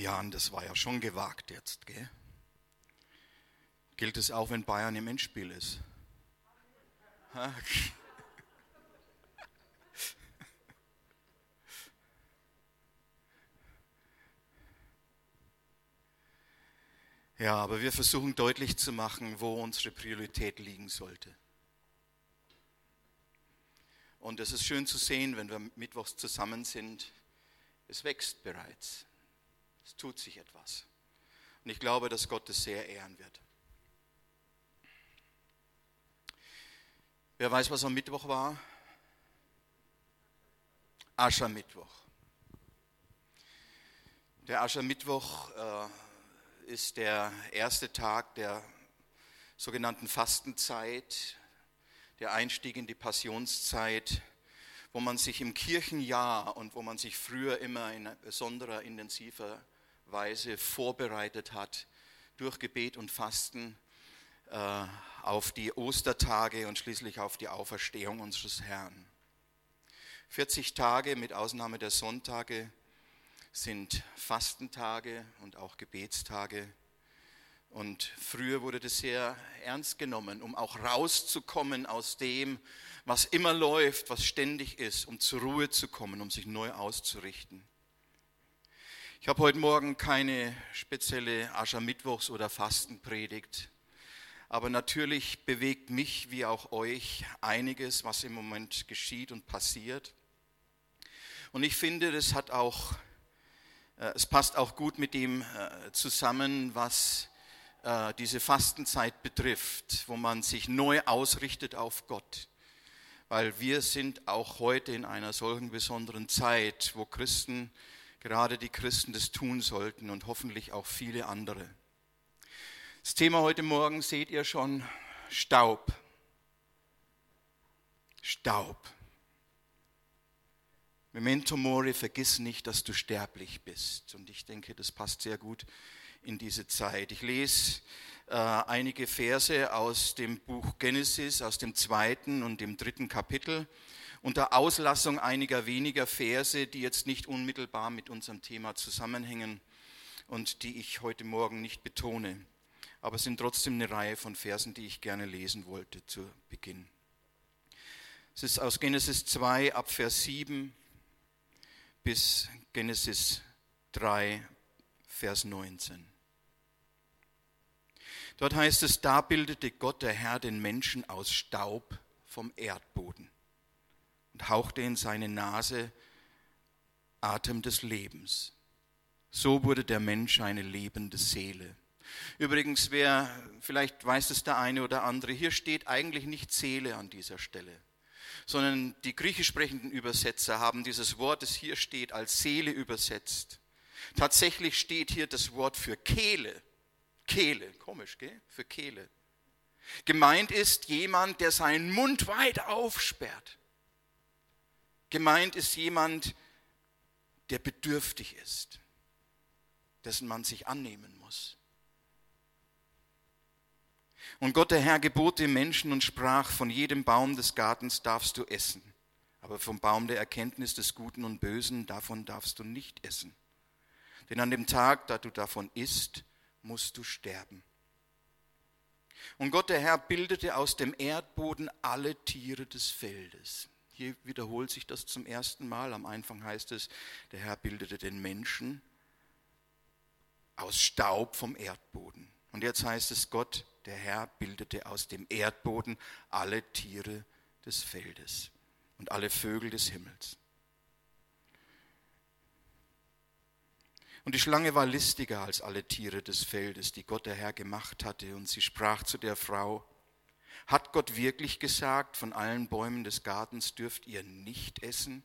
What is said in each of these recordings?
Ja, und das war ja schon gewagt jetzt, gell? Gilt es auch, wenn Bayern im Endspiel ist? Ja, aber wir versuchen deutlich zu machen, wo unsere Priorität liegen sollte. Und es ist schön zu sehen, wenn wir mittwochs zusammen sind, es wächst bereits. Es tut sich etwas. Und ich glaube, dass Gott es sehr ehren wird. Wer weiß, was am Mittwoch war? Aschermittwoch. Der Aschermittwoch äh, ist der erste Tag der sogenannten Fastenzeit, der Einstieg in die Passionszeit, wo man sich im Kirchenjahr und wo man sich früher immer in besonderer, intensiver Weise vorbereitet hat, durch Gebet und Fasten äh, auf die Ostertage und schließlich auf die Auferstehung unseres Herrn. 40 Tage mit Ausnahme der Sonntage sind Fastentage und auch Gebetstage. Und früher wurde das sehr ernst genommen, um auch rauszukommen aus dem, was immer läuft, was ständig ist, um zur Ruhe zu kommen, um sich neu auszurichten. Ich habe heute Morgen keine spezielle Aschermittwochs- oder Fastenpredigt, aber natürlich bewegt mich wie auch euch einiges, was im Moment geschieht und passiert. Und ich finde, das hat auch äh, es passt auch gut mit dem äh, zusammen, was äh, diese Fastenzeit betrifft, wo man sich neu ausrichtet auf Gott. Weil wir sind auch heute in einer solchen besonderen Zeit, wo Christen, gerade die Christen, das tun sollten und hoffentlich auch viele andere. Das Thema heute Morgen seht ihr schon, Staub. Staub. Memento mori, vergiss nicht, dass du sterblich bist. Und ich denke, das passt sehr gut in diese Zeit. Ich lese äh, einige Verse aus dem Buch Genesis, aus dem zweiten und dem dritten Kapitel, unter Auslassung einiger weniger Verse, die jetzt nicht unmittelbar mit unserem Thema zusammenhängen und die ich heute Morgen nicht betone. Aber es sind trotzdem eine Reihe von Versen, die ich gerne lesen wollte zu Beginn. Es ist aus Genesis 2 ab Vers 7 bis Genesis 3, Vers 19. Dort heißt es, da bildete Gott der Herr den Menschen aus Staub vom Erdboden hauchte in seine Nase Atem des Lebens. So wurde der Mensch eine lebende Seele. Übrigens, wer, vielleicht weiß es der eine oder andere, hier steht eigentlich nicht Seele an dieser Stelle sondern die griechisch sprechenden Übersetzer haben dieses Wort, das hier steht, als Seele übersetzt. Tatsächlich steht hier das Wort für Kehle. Kehle, komisch, gell? Für Kehle. Gemeint ist jemand, der seinen Mund weit aufsperrt. Gemeint ist jemand, der bedürftig ist, dessen man sich annehmen muss. Und Gott der Herr gebot dem Menschen und sprach, von jedem Baum des Gartens darfst du essen, aber vom Baum der Erkenntnis des Guten und Bösen, davon darfst du nicht essen. Denn an dem Tag, da du davon isst, musst du sterben. Und Gott der Herr bildete aus dem Erdboden alle Tiere des Feldes. Hier wiederholt sich das zum ersten Mal. Am Anfang heißt es, der Herr bildete den Menschen aus Staub vom Erdboden. Und jetzt heißt es, Gott der Herr bildete aus dem Erdboden alle Tiere des Feldes und alle Vögel des Himmels. Und die Schlange war listiger als alle Tiere des Feldes, die Gott der Herr gemacht hatte, und sie sprach zu der Frau, hat Gott wirklich gesagt, von allen Bäumen des Gartens dürft ihr nicht essen?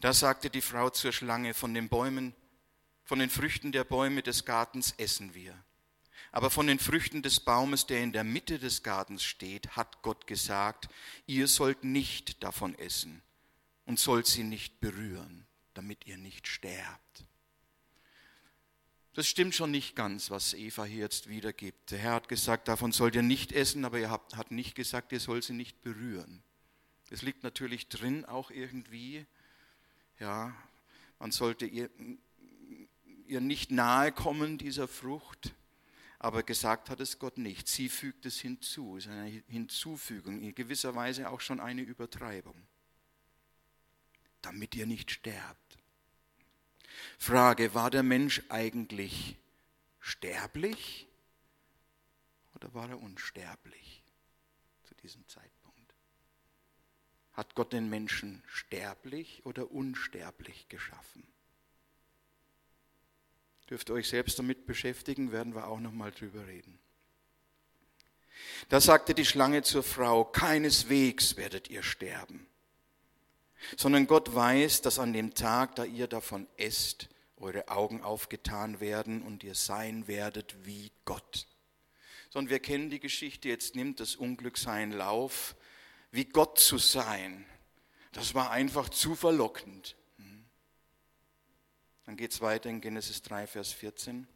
Da sagte die Frau zur Schlange, von den Bäumen, von den Früchten der Bäume des Gartens essen wir. Aber von den Früchten des Baumes, der in der Mitte des Gartens steht, hat Gott gesagt, ihr sollt nicht davon essen und sollt sie nicht berühren, damit ihr nicht sterbt. Das stimmt schon nicht ganz, was Eva hier jetzt wiedergibt. Der Herr hat gesagt, davon sollt ihr nicht essen, aber er hat nicht gesagt, ihr sollt sie nicht berühren. Es liegt natürlich drin auch irgendwie, ja, man sollte ihr ihr nicht nahe kommen dieser Frucht, aber gesagt hat es Gott nicht. Sie fügt es hinzu, es ist eine Hinzufügung, in gewisser Weise auch schon eine Übertreibung, damit ihr nicht sterbt. Frage, war der Mensch eigentlich sterblich oder war er unsterblich zu diesem Zeitpunkt? Hat Gott den Menschen sterblich oder unsterblich geschaffen? Dürft ihr euch selbst damit beschäftigen, werden wir auch noch mal drüber reden. Da sagte die Schlange zur Frau, keineswegs werdet ihr sterben, sondern Gott weiß, dass an dem Tag, da ihr davon esst, eure Augen aufgetan werden und ihr sein werdet wie Gott. Sondern wir kennen die Geschichte, jetzt nimmt das Unglück seinen Lauf wie Gott zu sein, das war einfach zu verlockend. Dann geht es weiter in Genesis 3, Vers 14.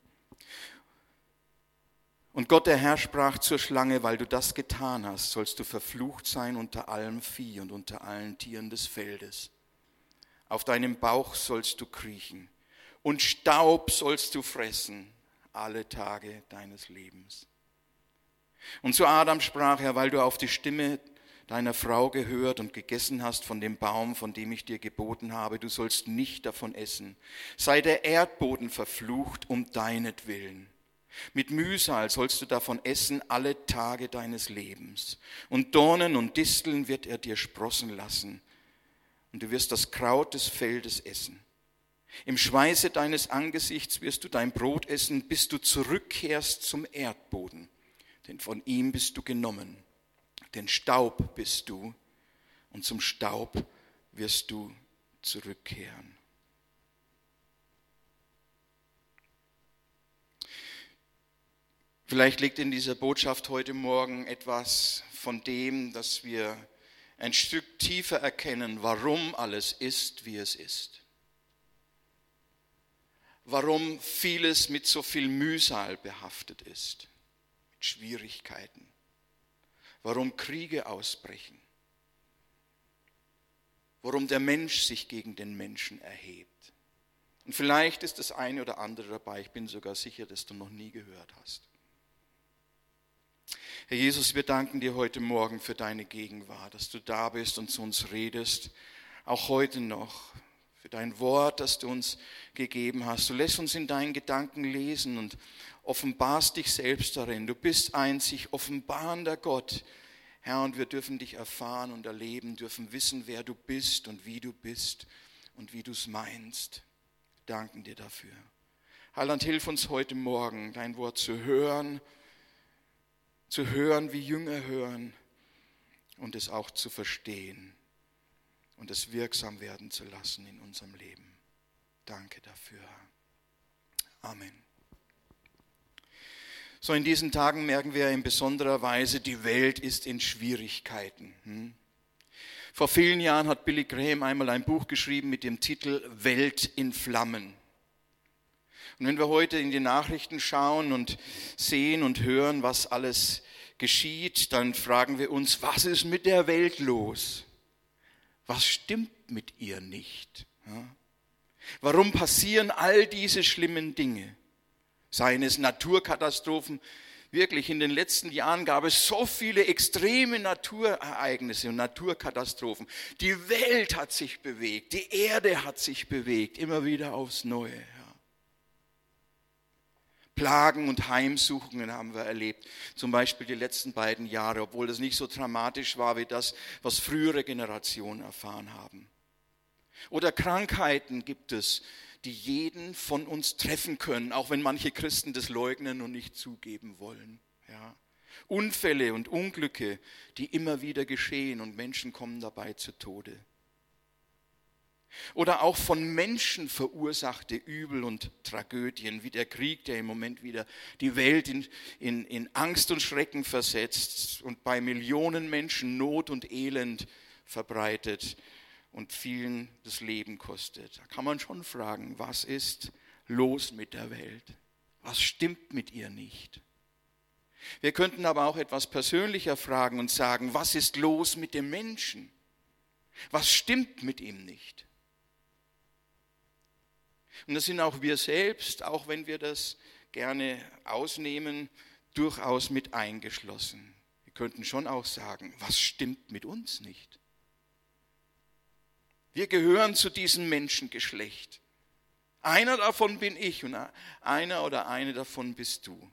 Und Gott der Herr sprach zur Schlange, weil du das getan hast, sollst du verflucht sein unter allem Vieh und unter allen Tieren des Feldes. Auf deinem Bauch sollst du kriechen und Staub sollst du fressen alle Tage deines Lebens. Und zu Adam sprach er, weil du auf die Stimme deiner Frau gehört und gegessen hast von dem Baum, von dem ich dir geboten habe, du sollst nicht davon essen. Sei der Erdboden verflucht um deinetwillen. Mit Mühsal sollst du davon essen alle Tage deines Lebens. Und Dornen und Disteln wird er dir sprossen lassen. Und du wirst das Kraut des Feldes essen. Im Schweiße deines Angesichts wirst du dein Brot essen, bis du zurückkehrst zum Erdboden. Denn von ihm bist du genommen denn Staub bist du und zum Staub wirst du zurückkehren. Vielleicht liegt in dieser Botschaft heute Morgen etwas von dem, dass wir ein Stück tiefer erkennen, warum alles ist, wie es ist. Warum vieles mit so viel Mühsal behaftet ist, mit Schwierigkeiten warum Kriege ausbrechen, warum der Mensch sich gegen den Menschen erhebt. Und vielleicht ist das eine oder andere dabei, ich bin sogar sicher, dass du noch nie gehört hast. Herr Jesus, wir danken dir heute Morgen für deine Gegenwart, dass du da bist und zu uns redest, auch heute noch, für dein Wort, das du uns gegeben hast. Du lässt uns in deinen Gedanken lesen und offenbarst dich selbst darin. Du bist einzig offenbarender Gott. Herr, und wir dürfen dich erfahren und erleben, dürfen wissen, wer du bist und wie du bist und wie du es meinst. Danken dir dafür. Heiland, hilf uns heute Morgen, dein Wort zu hören, zu hören, wie Jünger hören und es auch zu verstehen und es wirksam werden zu lassen in unserem Leben. Danke dafür. Amen. So in diesen Tagen merken wir in besonderer Weise, die Welt ist in Schwierigkeiten. Hm? Vor vielen Jahren hat Billy Graham einmal ein Buch geschrieben mit dem Titel Welt in Flammen. Und wenn wir heute in die Nachrichten schauen und sehen und hören, was alles geschieht, dann fragen wir uns, was ist mit der Welt los? Was stimmt mit ihr nicht? Warum passieren all diese schlimmen Dinge? seien es Naturkatastrophen. Wirklich, in den letzten Jahren gab es so viele extreme Naturereignisse und Naturkatastrophen. Die Welt hat sich bewegt, die Erde hat sich bewegt, immer wieder aufs Neue. Plagen und Heimsuchungen haben wir erlebt, zum Beispiel die letzten beiden Jahre, obwohl das nicht so dramatisch war wie das, was frühere Generationen erfahren haben. Oder Krankheiten gibt es, die jeden von uns treffen können, auch wenn manche Christen das leugnen und nicht zugeben wollen. Ja. Unfälle und Unglücke, die immer wieder geschehen und Menschen kommen dabei zu Tode. Oder auch von Menschen verursachte Übel und Tragödien, wie der Krieg, der im Moment wieder die Welt in, in, in Angst und Schrecken versetzt und bei Millionen Menschen Not und Elend verbreitet und vielen das Leben kostet. Da kann man schon fragen, was ist los mit der Welt? Was stimmt mit ihr nicht? Wir könnten aber auch etwas persönlicher fragen und sagen, was ist los mit dem Menschen? Was stimmt mit ihm nicht? Und das sind auch wir selbst, auch wenn wir das gerne ausnehmen, durchaus mit eingeschlossen. Wir könnten schon auch sagen, was stimmt mit uns nicht? Wir gehören zu diesem Menschengeschlecht. Einer davon bin ich und einer oder eine davon bist du.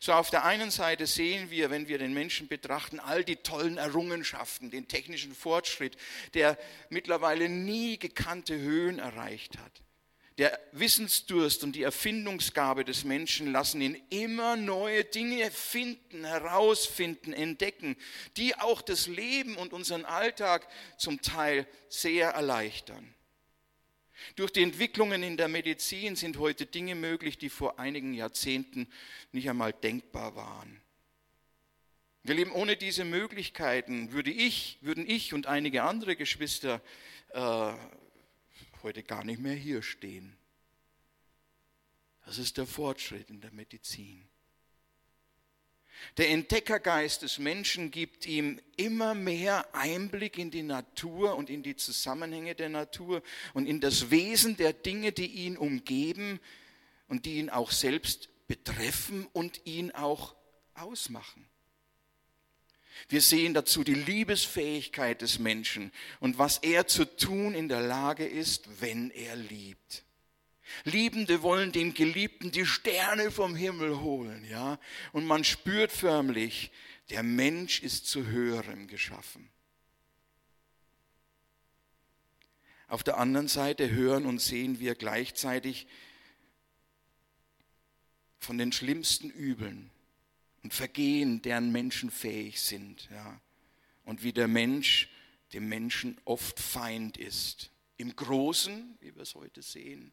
So auf der einen Seite sehen wir, wenn wir den Menschen betrachten, all die tollen Errungenschaften, den technischen Fortschritt, der mittlerweile nie gekannte Höhen erreicht hat. Der Wissensdurst und die Erfindungsgabe des Menschen lassen ihn immer neue Dinge finden, herausfinden, entdecken, die auch das Leben und unseren Alltag zum Teil sehr erleichtern. Durch die Entwicklungen in der Medizin sind heute Dinge möglich, die vor einigen Jahrzehnten nicht einmal denkbar waren. Wir leben ohne diese Möglichkeiten, würde ich, würden ich und einige andere Geschwister äh, heute gar nicht mehr hier stehen. Das ist der Fortschritt in der Medizin. Der Entdeckergeist des Menschen gibt ihm immer mehr Einblick in die Natur und in die Zusammenhänge der Natur und in das Wesen der Dinge, die ihn umgeben und die ihn auch selbst betreffen und ihn auch ausmachen. Wir sehen dazu die Liebesfähigkeit des Menschen und was er zu tun in der Lage ist, wenn er liebt. Liebende wollen dem Geliebten die Sterne vom Himmel holen, ja? Und man spürt förmlich, der Mensch ist zu höherem geschaffen. Auf der anderen Seite hören und sehen wir gleichzeitig von den schlimmsten Übeln, und Vergehen, deren Menschen fähig sind. Ja. Und wie der Mensch dem Menschen oft Feind ist. Im Großen, wie wir es heute sehen,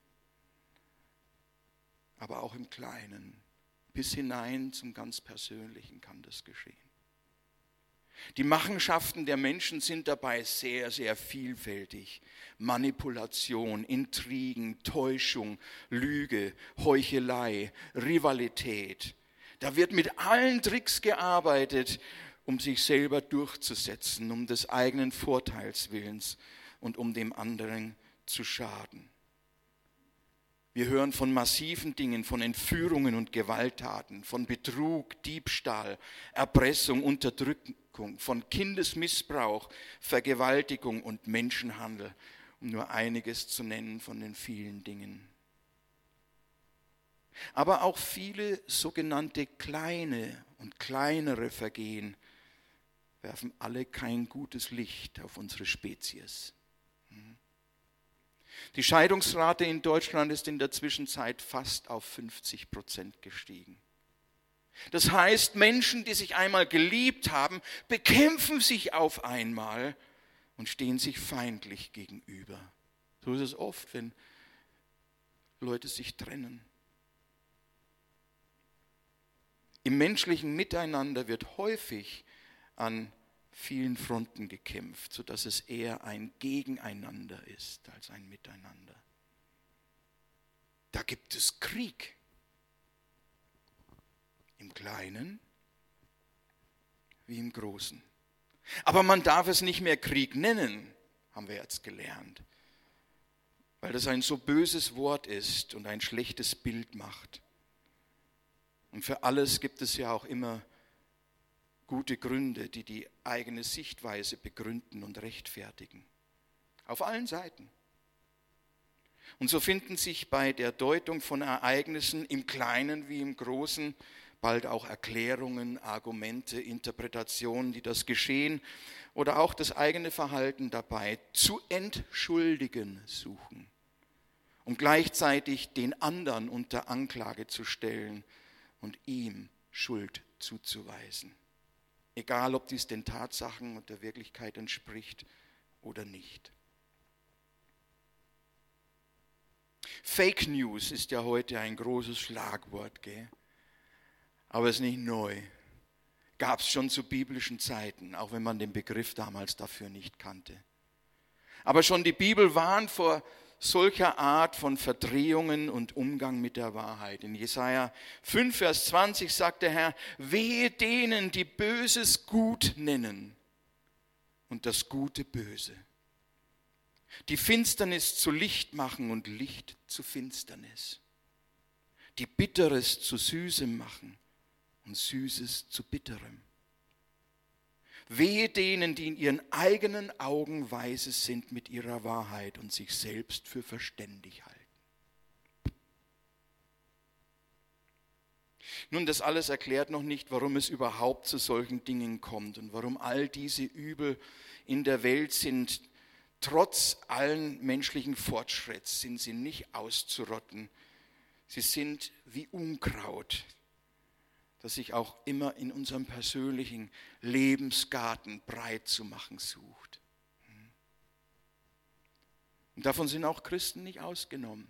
aber auch im Kleinen. Bis hinein zum ganz Persönlichen kann das geschehen. Die Machenschaften der Menschen sind dabei sehr, sehr vielfältig. Manipulation, Intrigen, Täuschung, Lüge, Heuchelei, Rivalität, da wird mit allen Tricks gearbeitet, um sich selber durchzusetzen, um des eigenen Vorteils willens und um dem anderen zu schaden. Wir hören von massiven Dingen, von Entführungen und Gewalttaten, von Betrug, Diebstahl, Erpressung, Unterdrückung, von Kindesmissbrauch, Vergewaltigung und Menschenhandel, um nur einiges zu nennen von den vielen Dingen aber auch viele sogenannte kleine und kleinere Vergehen werfen alle kein gutes Licht auf unsere Spezies. Hm. Die Scheidungsrate in Deutschland ist in der Zwischenzeit fast auf 50 Prozent gestiegen. Das heißt, Menschen, die sich einmal geliebt haben, bekämpfen sich auf einmal und stehen sich feindlich gegenüber. So ist es oft, wenn Leute sich trennen. Im menschlichen Miteinander wird häufig an vielen Fronten gekämpft, sodass es eher ein Gegeneinander ist als ein Miteinander. Da gibt es Krieg. Im Kleinen wie im Großen. Aber man darf es nicht mehr Krieg nennen, haben wir jetzt gelernt, weil das ein so böses Wort ist und ein schlechtes Bild macht. Und für alles gibt es ja auch immer gute Gründe, die die eigene Sichtweise begründen und rechtfertigen. Auf allen Seiten. Und so finden sich bei der Deutung von Ereignissen im Kleinen wie im Großen bald auch Erklärungen, Argumente, Interpretationen, die das Geschehen oder auch das eigene Verhalten dabei zu entschuldigen suchen, um gleichzeitig den anderen unter Anklage zu stellen und ihm Schuld zuzuweisen. Egal, ob dies den Tatsachen und der Wirklichkeit entspricht oder nicht. Fake News ist ja heute ein großes Schlagwort, gell? aber es ist nicht neu. Gab es schon zu biblischen Zeiten, auch wenn man den Begriff damals dafür nicht kannte. Aber schon die Bibel warnt vor solcher Art von Verdrehungen und Umgang mit der Wahrheit. In Jesaja 5, Vers 20 sagt der Herr, wehe denen, die Böses gut nennen und das Gute böse. die Finsternis zu Licht machen und Licht zu Finsternis, die Bitteres zu Süßem machen und Süßes zu Bitterem. Wehe denen, die in ihren eigenen Augen weise sind mit ihrer Wahrheit und sich selbst für verständig halten. Nun, das alles erklärt noch nicht, warum es überhaupt zu solchen Dingen kommt und warum all diese Übel in der Welt sind. Trotz allen menschlichen Fortschritts sind sie nicht auszurotten. Sie sind wie Unkraut, das sich auch immer in unserem persönlichen Lebensgarten breit zu machen sucht. Und davon sind auch Christen nicht ausgenommen.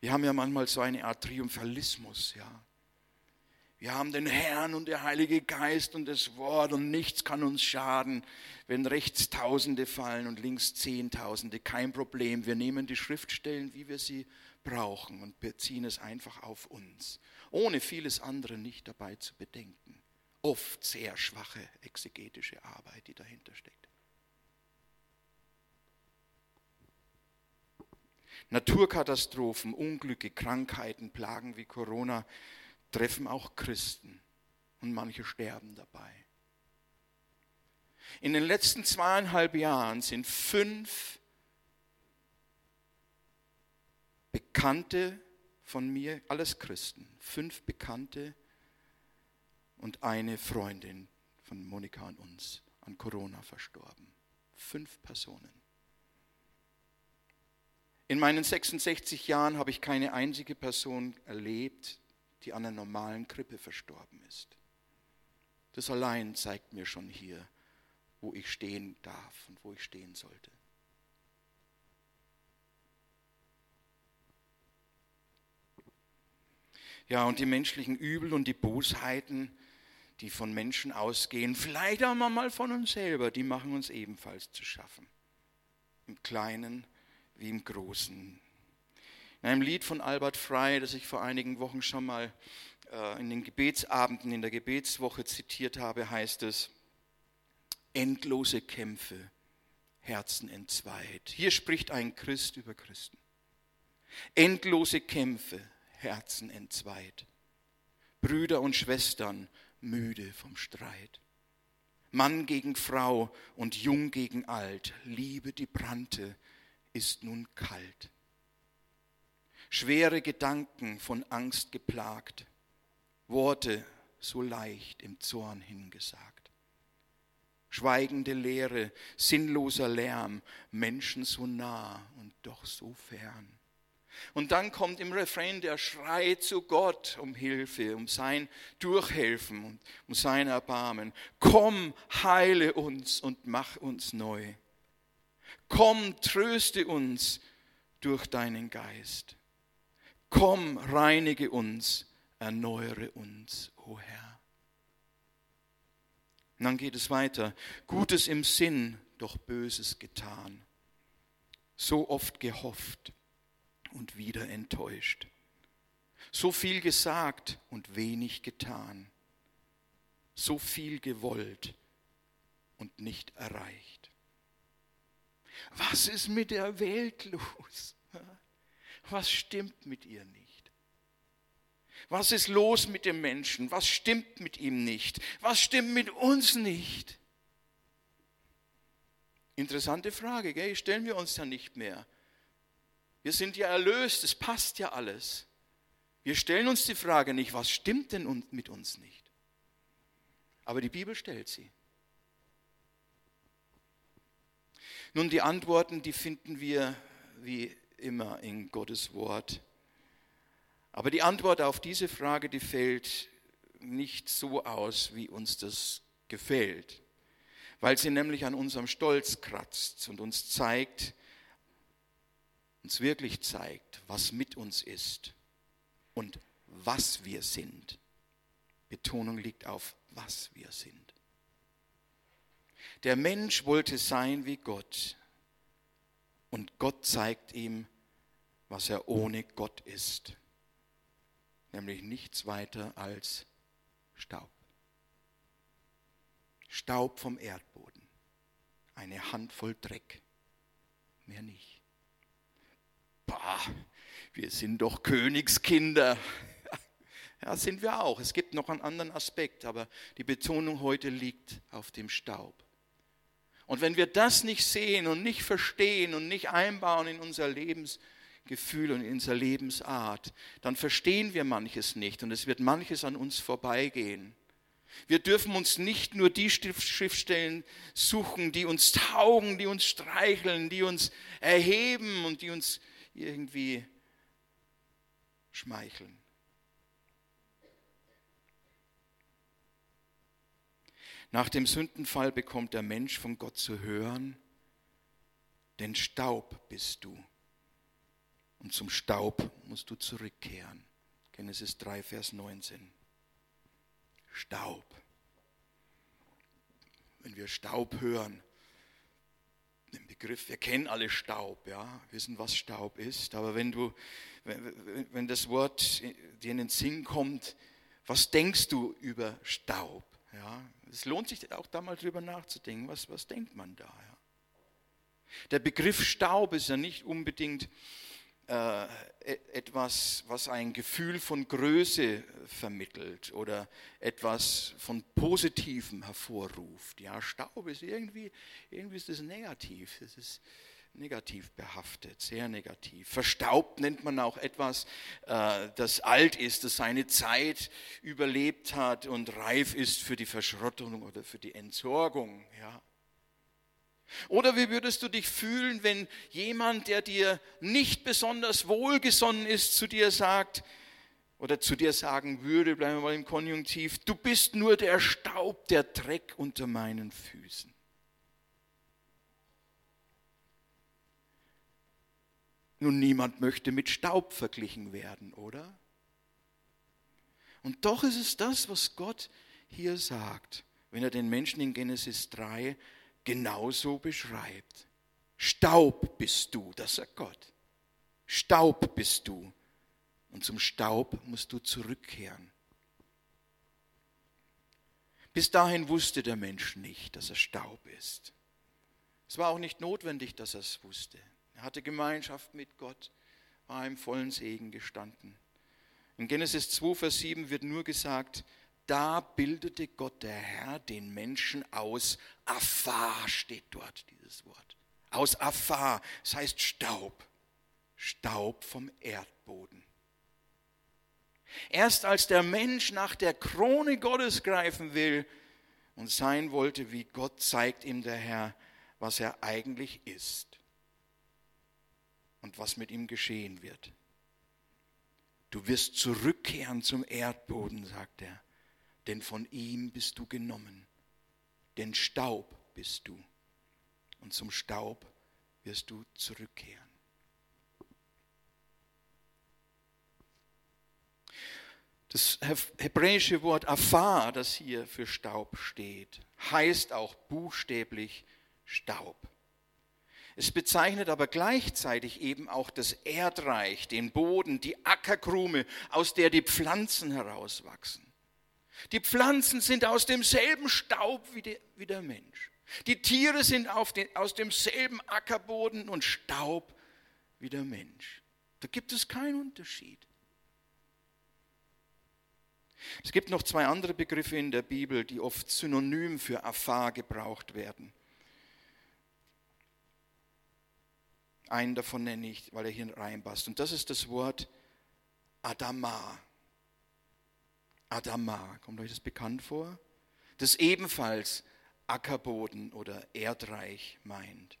Wir haben ja manchmal so eine Art Triumphalismus, ja. Wir haben den Herrn und der Heilige Geist und das Wort und nichts kann uns schaden, wenn rechts Tausende fallen und links Zehntausende. Kein Problem. Wir nehmen die Schriftstellen, wie wir sie brauchen und beziehen es einfach auf uns, ohne vieles andere nicht dabei zu bedenken. Oft sehr schwache exegetische Arbeit, die dahinter steckt. Naturkatastrophen, Unglücke, Krankheiten, Plagen wie Corona treffen auch Christen und manche sterben dabei. In den letzten zweieinhalb Jahren sind fünf Bekannte von mir, alles Christen, fünf Bekannte und eine Freundin von Monika und uns an Corona verstorben. Fünf Personen. In meinen 66 Jahren habe ich keine einzige Person erlebt, die an einer normalen Krippe verstorben ist. Das allein zeigt mir schon hier, wo ich stehen darf und wo ich stehen sollte. Ja, und die menschlichen Übel und die Bosheiten, die von Menschen ausgehen, vielleicht auch mal von uns selber, die machen uns ebenfalls zu schaffen. Im Kleinen wie im Großen. In einem Lied von Albert Frey, das ich vor einigen Wochen schon mal äh, in den Gebetsabenden, in der Gebetswoche zitiert habe, heißt es, endlose Kämpfe, Herzen entzweit. Hier spricht ein Christ über Christen. Endlose Kämpfe, Herzen entzweit. Brüder und Schwestern müde vom Streit. Mann gegen Frau und Jung gegen Alt, Liebe, die brannte, ist nun kalt. Schwere Gedanken von Angst geplagt, Worte so leicht im Zorn hingesagt. Schweigende Leere, sinnloser Lärm, Menschen so nah und doch so fern. Und dann kommt im Refrain der Schrei zu Gott um Hilfe, um sein Durchhelfen und um sein Erbarmen. Komm, heile uns und mach uns neu. Komm, tröste uns durch deinen Geist. Komm, reinige uns, erneuere uns, o oh Herr. Und dann geht es weiter. Gutes im Sinn, doch Böses getan. So oft gehofft und wieder enttäuscht. So viel gesagt und wenig getan. So viel gewollt und nicht erreicht. Was ist mit der Welt los? Was stimmt mit ihr nicht? Was ist los mit dem Menschen? Was stimmt mit ihm nicht? Was stimmt mit uns nicht? Interessante Frage, gell? stellen wir uns ja nicht mehr. Wir sind ja erlöst, es passt ja alles. Wir stellen uns die Frage nicht, was stimmt denn mit uns nicht? Aber die Bibel stellt sie. Nun, die Antworten, die finden wir wie immer in Gottes Wort. Aber die Antwort auf diese Frage, die fällt nicht so aus, wie uns das gefällt, weil sie nämlich an unserem Stolz kratzt und uns zeigt, uns wirklich zeigt, was mit uns ist und was wir sind. Betonung liegt auf, was wir sind. Der Mensch wollte sein wie Gott und Gott zeigt ihm, was er ohne Gott ist, nämlich nichts weiter als Staub. Staub vom Erdboden. Eine Handvoll Dreck. Mehr nicht. Bah, wir sind doch Königskinder. Ja, sind wir auch. Es gibt noch einen anderen Aspekt, aber die Betonung heute liegt auf dem Staub. Und wenn wir das nicht sehen und nicht verstehen und nicht einbauen in unser Lebensgefühl und in unsere Lebensart, dann verstehen wir manches nicht und es wird manches an uns vorbeigehen. Wir dürfen uns nicht nur die Schriftstellen suchen, die uns taugen, die uns streicheln, die uns erheben und die uns irgendwie schmeicheln. Nach dem Sündenfall bekommt der Mensch von Gott zu hören, denn Staub bist du. Und zum Staub musst du zurückkehren. Genesis 3, Vers 19. Staub. Wenn wir Staub hören, Begriff, wir kennen alle Staub, ja, wissen, was Staub ist, aber wenn du, wenn, wenn das Wort dir in den Sinn kommt, was denkst du über Staub? Ja, es lohnt sich auch da mal drüber nachzudenken, was, was denkt man da? Ja? Der Begriff Staub ist ja nicht unbedingt äh, e-, etwas, was ein Gefühl von Größe vermittelt oder etwas von Positivem hervorruft. Ja, Staub ist irgendwie, irgendwie ist das negativ. Das ist negativ behaftet, sehr negativ. Verstaubt nennt man auch etwas, äh, das alt ist, das seine Zeit überlebt hat und reif ist für die Verschrottung oder für die Entsorgung. Ja. Oder wie würdest du dich fühlen, wenn jemand, der dir nicht besonders wohlgesonnen ist, zu dir sagt oder zu dir sagen würde, bleiben wir mal im Konjunktiv, du bist nur der Staub, der Dreck unter meinen Füßen. Nun, niemand möchte mit Staub verglichen werden, oder? Und doch ist es das, was Gott hier sagt, wenn er den Menschen in Genesis 3 genauso beschreibt. Staub bist du, das sagt Gott. Staub bist du. Und zum Staub musst du zurückkehren. Bis dahin wusste der Mensch nicht, dass er Staub ist. Es war auch nicht notwendig, dass er es wusste. Er hatte Gemeinschaft mit Gott, war im vollen Segen gestanden. In Genesis 2, Vers 7 wird nur gesagt, da bildete Gott der Herr den Menschen aus Afar, steht dort dieses Wort. Aus Afar, das heißt Staub. Staub vom Erdboden. Erst als der Mensch nach der Krone Gottes greifen will und sein wollte wie Gott, zeigt ihm der Herr, was er eigentlich ist und was mit ihm geschehen wird. Du wirst zurückkehren zum Erdboden, sagt er, denn von ihm bist du genommen. Denn Staub bist du und zum Staub wirst du zurückkehren. Das hebräische Wort Afar, das hier für Staub steht, heißt auch buchstäblich Staub. Es bezeichnet aber gleichzeitig eben auch das Erdreich, den Boden, die Ackerkrume, aus der die Pflanzen herauswachsen. Die Pflanzen sind aus demselben Staub wie der, wie der Mensch. Die Tiere sind den, aus demselben Ackerboden und Staub wie der Mensch. Da gibt es keinen Unterschied. Es gibt noch zwei andere Begriffe in der Bibel, die oft synonym für Afar gebraucht werden. Einen davon nenne ich, weil er hier reinpasst. Und das ist das Wort Adama. Adama, kommt euch das bekannt vor? Das ebenfalls Ackerboden oder Erdreich meint.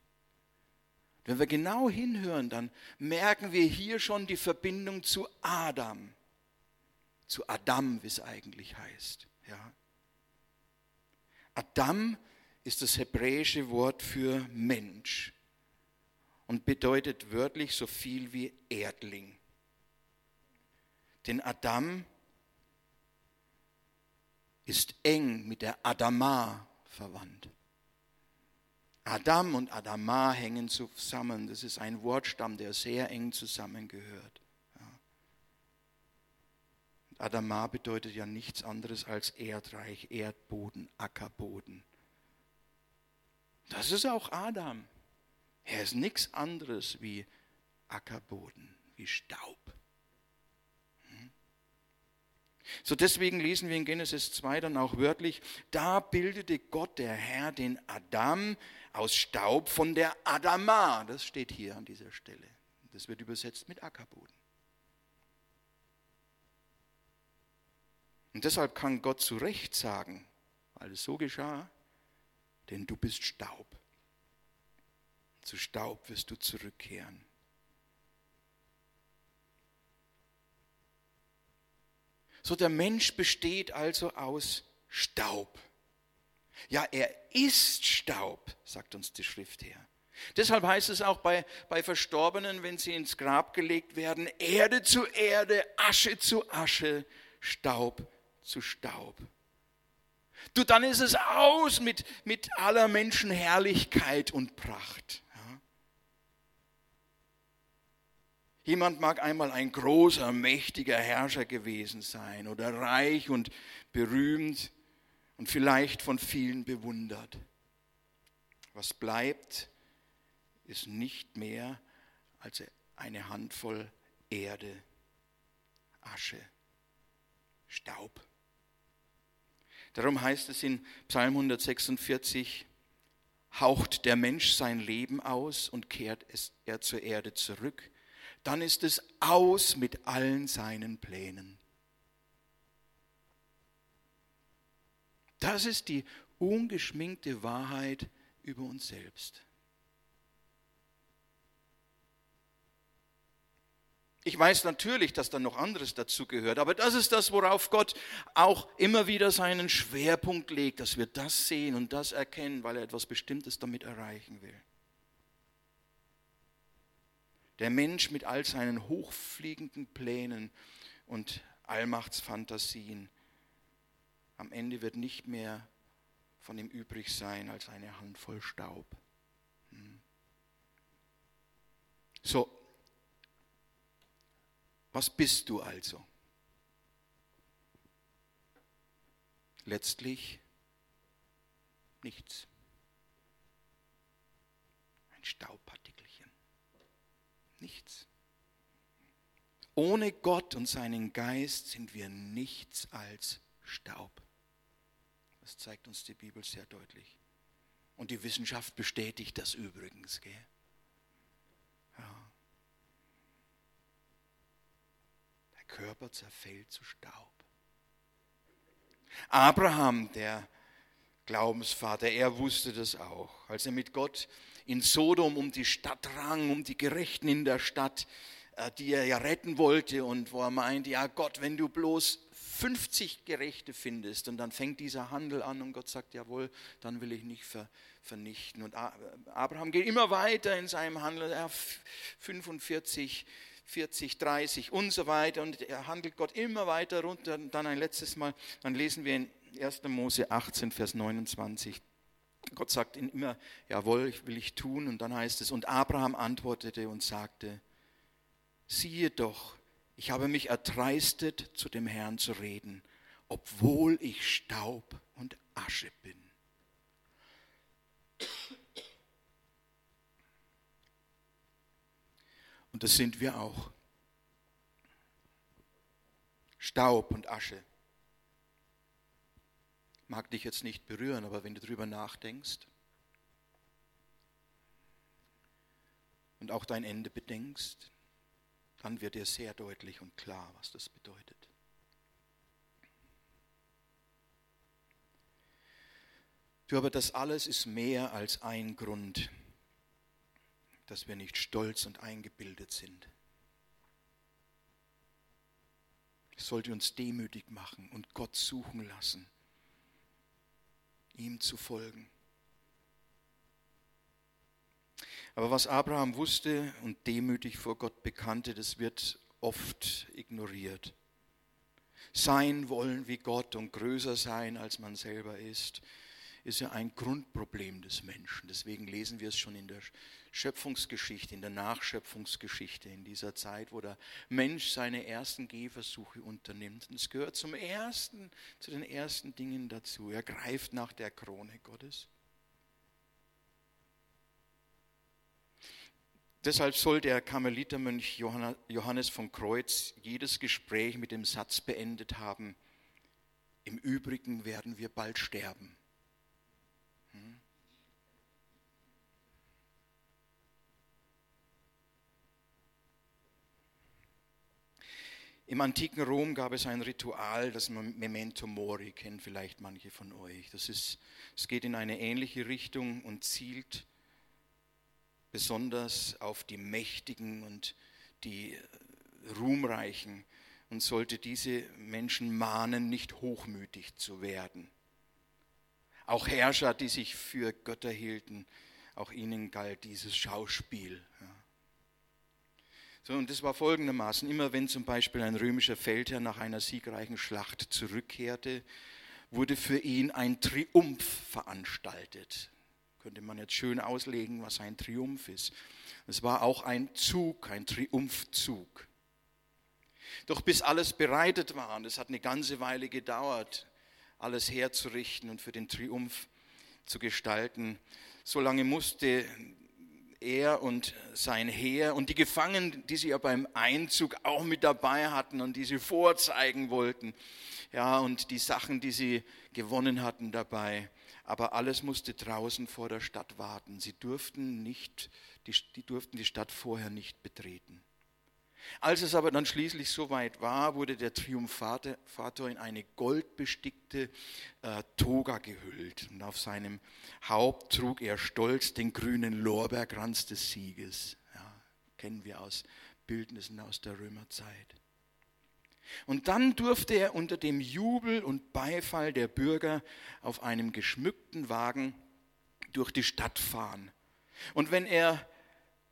Wenn wir genau hinhören, dann merken wir hier schon die Verbindung zu Adam, zu Adam, wie es eigentlich heißt. Ja. Adam ist das hebräische Wort für Mensch und bedeutet wörtlich so viel wie Erdling. Denn Adam ist eng mit der Adama verwandt. Adam und Adama hängen zusammen. Das ist ein Wortstamm, der sehr eng zusammengehört. Adama bedeutet ja nichts anderes als Erdreich, Erdboden, Ackerboden. Das ist auch Adam. Er ist nichts anderes wie Ackerboden, wie Staub. So deswegen lesen wir in Genesis 2 dann auch wörtlich, da bildete Gott der Herr den Adam aus Staub von der Adama. Das steht hier an dieser Stelle. Das wird übersetzt mit Ackerboden. Und deshalb kann Gott zu Recht sagen, weil es so geschah, denn du bist Staub. Zu Staub wirst du zurückkehren. So der Mensch besteht also aus Staub. Ja, er ist Staub, sagt uns die Schrift her. Deshalb heißt es auch bei, bei Verstorbenen, wenn sie ins Grab gelegt werden, Erde zu Erde, Asche zu Asche, Staub zu Staub. Du, dann ist es aus mit, mit aller Menschenherrlichkeit und Pracht. Ja. Jemand mag einmal ein großer, mächtiger Herrscher gewesen sein oder reich und berühmt und vielleicht von vielen bewundert. Was bleibt, ist nicht mehr als eine Handvoll Erde, Asche, Staub. Darum heißt es in Psalm 146, haucht der Mensch sein Leben aus und kehrt es, er zur Erde zurück, dann ist es aus mit allen seinen Plänen. Das ist die ungeschminkte Wahrheit über uns selbst. Ich weiß natürlich, dass da noch anderes dazu gehört, aber das ist das, worauf Gott auch immer wieder seinen Schwerpunkt legt, dass wir das sehen und das erkennen, weil er etwas Bestimmtes damit erreichen will. Der Mensch mit all seinen hochfliegenden Plänen und Allmachtsfantasien, am Ende wird nicht mehr von ihm übrig sein als eine Handvoll Staub. Hm. So, was bist du also? Letztlich nichts. Ein Staubpartikelchen. Nichts. Ohne Gott und seinen Geist sind wir nichts als Staub. Das zeigt uns die Bibel sehr deutlich. Und die Wissenschaft bestätigt das übrigens. Gell? Körper zerfällt zu Staub. Abraham, der Glaubensvater, er wusste das auch. Als er mit Gott in Sodom um die Stadt rang, um die Gerechten in der Stadt, äh, die er ja retten wollte und wo er meinte, ja Gott, wenn du bloß 50 Gerechte findest und dann fängt dieser Handel an und Gott sagt, jawohl, dann will ich nicht vernichten. Und Abraham geht immer weiter in seinem Handel, er 45 40, 30 und so weiter. Und er handelt Gott immer weiter runter. Und dann ein letztes Mal, dann lesen wir in 1. Mose 18, Vers 29. Gott sagt ihm immer, jawohl, will ich tun. Und dann heißt es, und Abraham antwortete und sagte, siehe doch, ich habe mich erdreistet, zu dem Herrn zu reden, obwohl ich Staub und Asche bin. Und das sind wir auch. Staub und Asche. Mag dich jetzt nicht berühren, aber wenn du darüber nachdenkst und auch dein Ende bedenkst, dann wird dir sehr deutlich und klar, was das bedeutet. Du, aber das alles ist mehr als ein Grund, dass wir nicht stolz und eingebildet sind. Es sollte uns demütig machen und Gott suchen lassen, ihm zu folgen. Aber was Abraham wusste und demütig vor Gott bekannte, das wird oft ignoriert. Sein wollen wie Gott und größer sein, als man selber ist, ist ja ein Grundproblem des Menschen. Deswegen lesen wir es schon in der Schöpfungsgeschichte, in der Nachschöpfungsgeschichte, in dieser Zeit, wo der Mensch seine ersten Gehversuche unternimmt. Und es gehört zum ersten, zu den ersten Dingen dazu. Er greift nach der Krone Gottes. Deshalb soll der Karmelitermönch Johannes von Kreuz jedes Gespräch mit dem Satz beendet haben, im Übrigen werden wir bald sterben. Hm? Im antiken Rom gab es ein Ritual, das Memento Mori, kennen vielleicht manche von euch. Das ist, es geht in eine ähnliche Richtung und zielt besonders auf die Mächtigen und die Ruhmreichen und sollte diese Menschen mahnen, nicht hochmütig zu werden. Auch Herrscher, die sich für Götter hielten, auch ihnen galt dieses Schauspiel. So, und das war folgendermaßen, immer wenn zum Beispiel ein römischer Feldherr nach einer siegreichen Schlacht zurückkehrte, wurde für ihn ein Triumph veranstaltet. Könnte man jetzt schön auslegen, was ein Triumph ist. Es war auch ein Zug, ein Triumphzug. Doch bis alles bereitet war, und es hat eine ganze Weile gedauert, alles herzurichten und für den Triumph zu gestalten, so lange musste er und sein Heer und die Gefangenen, die sie ja beim Einzug auch mit dabei hatten und die sie vorzeigen wollten, ja, und die Sachen, die sie gewonnen hatten dabei, aber alles musste draußen vor der Stadt warten. Sie durften, nicht, die, die durften die Stadt vorher nicht betreten. Als es aber dann schließlich soweit war, wurde der Triumphator in eine goldbestickte äh, Toga gehüllt und auf seinem Haupt trug er stolz den grünen Lorbeerkranz des Sieges. Ja, kennen wir aus Bildnissen aus der Römerzeit. Und dann durfte er unter dem Jubel und Beifall der Bürger auf einem geschmückten Wagen durch die Stadt fahren. Und wenn er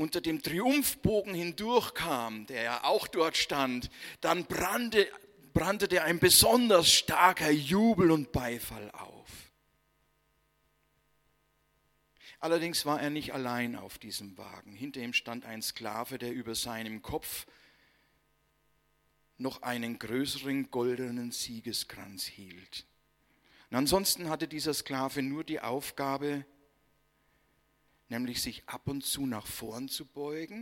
unter dem Triumphbogen hindurchkam, der ja auch dort stand, dann brannte, brannte ein besonders starker Jubel und Beifall auf. Allerdings war er nicht allein auf diesem Wagen. Hinter ihm stand ein Sklave, der über seinem Kopf noch einen größeren goldenen Siegeskranz hielt. Und ansonsten hatte dieser Sklave nur die Aufgabe, nämlich sich ab und zu nach vorn zu beugen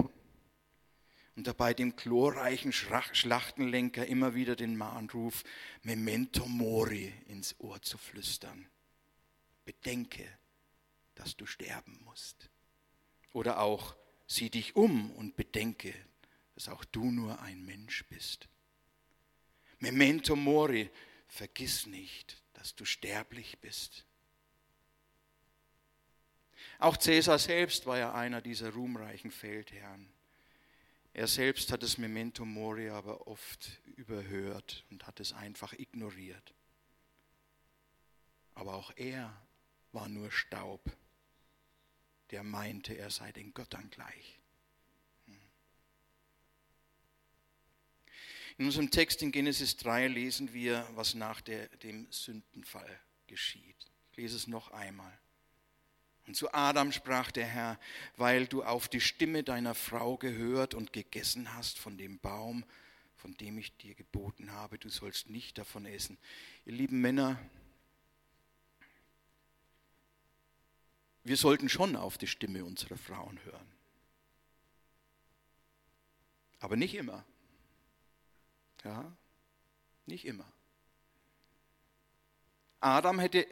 und dabei dem glorreichen Schlachtenlenker immer wieder den Mahnruf Memento Mori ins Ohr zu flüstern. Bedenke, dass du sterben musst. Oder auch sieh dich um und bedenke, dass auch du nur ein Mensch bist. Memento mori, vergiss nicht, dass du sterblich bist. Auch Cäsar selbst war ja einer dieser ruhmreichen Feldherren. Er selbst hat das Memento Mori aber oft überhört und hat es einfach ignoriert. Aber auch er war nur Staub, der meinte, er sei den Göttern gleich. In unserem Text in Genesis 3 lesen wir, was nach der, dem Sündenfall geschieht. Ich lese es noch einmal. Und zu Adam sprach der Herr, weil du auf die Stimme deiner Frau gehört und gegessen hast von dem Baum, von dem ich dir geboten habe, du sollst nicht davon essen. Ihr lieben Männer, wir sollten schon auf die Stimme unserer Frauen hören. Aber nicht immer. Ja, nicht immer. Adam hätte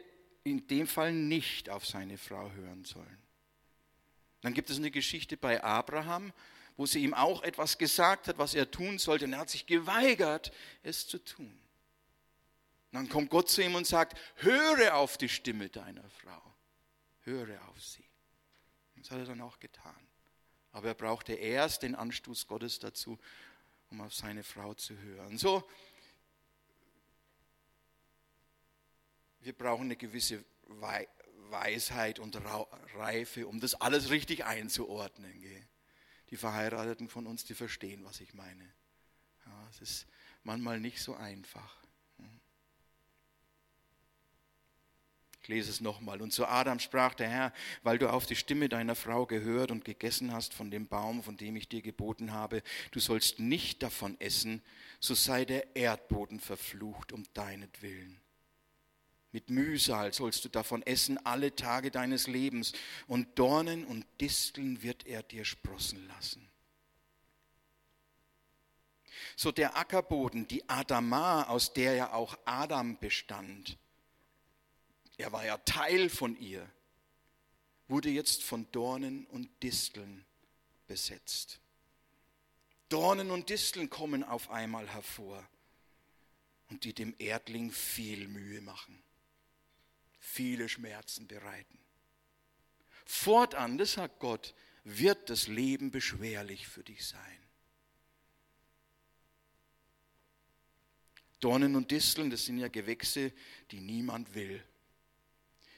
in dem Fall nicht auf seine Frau hören sollen. Dann gibt es eine Geschichte bei Abraham, wo sie ihm auch etwas gesagt hat, was er tun sollte, und er hat sich geweigert, es zu tun. Dann kommt Gott zu ihm und sagt, höre auf die Stimme deiner Frau, höre auf sie. Das hat er dann auch getan. Aber er brauchte erst den Anstoß Gottes dazu, um auf seine Frau zu hören. So, wir brauchen eine gewisse Weisheit und Reife, um das alles richtig einzuordnen. Die Verheirateten von uns, die verstehen, was ich meine. Ja, es ist manchmal nicht so einfach. Ich lese es nochmal. Und zu Adam sprach der Herr, weil du auf die Stimme deiner Frau gehört und gegessen hast von dem Baum, von dem ich dir geboten habe, du sollst nicht davon essen, so sei der Erdboden verflucht um deinetwillen. Mit Mühsal sollst du davon essen alle Tage deines Lebens, und Dornen und Disteln wird er dir sprossen lassen. So der Ackerboden, die Adama, aus der ja auch Adam bestand, er war ja Teil von ihr, wurde jetzt von Dornen und Disteln besetzt. Dornen und Disteln kommen auf einmal hervor und die dem Erdling viel Mühe machen, viele Schmerzen bereiten. Fortan, das sagt Gott, wird das Leben beschwerlich für dich sein. Dornen und Disteln, das sind ja Gewächse, die niemand will.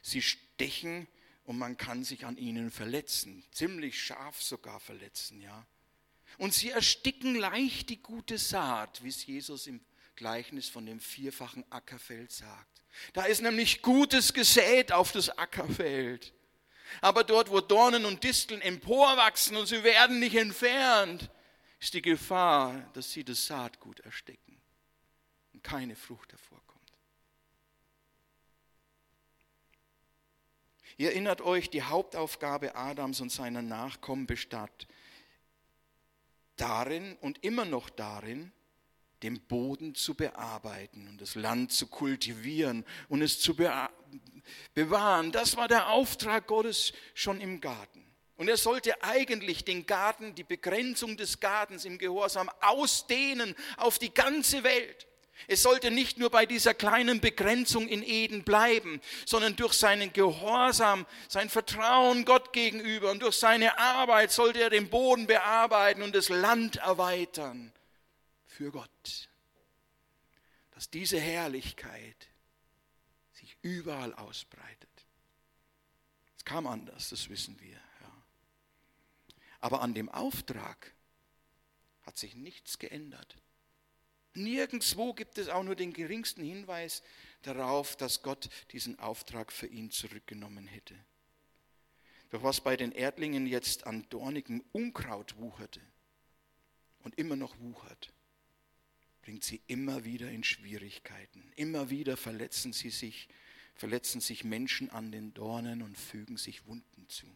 Sie stechen und man kann sich an ihnen verletzen, ziemlich scharf sogar verletzen, ja. Und sie ersticken leicht die gute Saat, wie es Jesus im Gleichnis von dem vierfachen Ackerfeld sagt. Da ist nämlich Gutes gesät auf das Ackerfeld. Aber dort, wo Dornen und Disteln emporwachsen und sie werden nicht entfernt, ist die Gefahr, dass sie das Saatgut ersticken und keine Frucht hervorkommt. Ihr erinnert euch, die Hauptaufgabe Adams und seiner Nachkommen bestand darin und immer noch darin, den Boden zu bearbeiten und das Land zu kultivieren und es zu bewahren. Das war der Auftrag Gottes schon im Garten. Und er sollte eigentlich den Garten, die Begrenzung des Gartens im Gehorsam ausdehnen auf die ganze Welt. Es sollte nicht nur bei dieser kleinen Begrenzung in Eden bleiben, sondern durch seinen Gehorsam, sein Vertrauen Gott gegenüber und durch seine Arbeit sollte er den Boden bearbeiten und das Land erweitern für Gott. Dass diese Herrlichkeit sich überall ausbreitet. Es kam anders, das wissen wir. Ja. Aber an dem Auftrag hat sich nichts geändert. Nirgendwo gibt es auch nur den geringsten Hinweis darauf, dass Gott diesen Auftrag für ihn zurückgenommen hätte. Doch was bei den Erdlingen jetzt an dornigem Unkraut wucherte und immer noch wuchert, bringt sie immer wieder in Schwierigkeiten. Immer wieder verletzen sie sich, verletzen sich Menschen an den Dornen und fügen sich Wunden zu.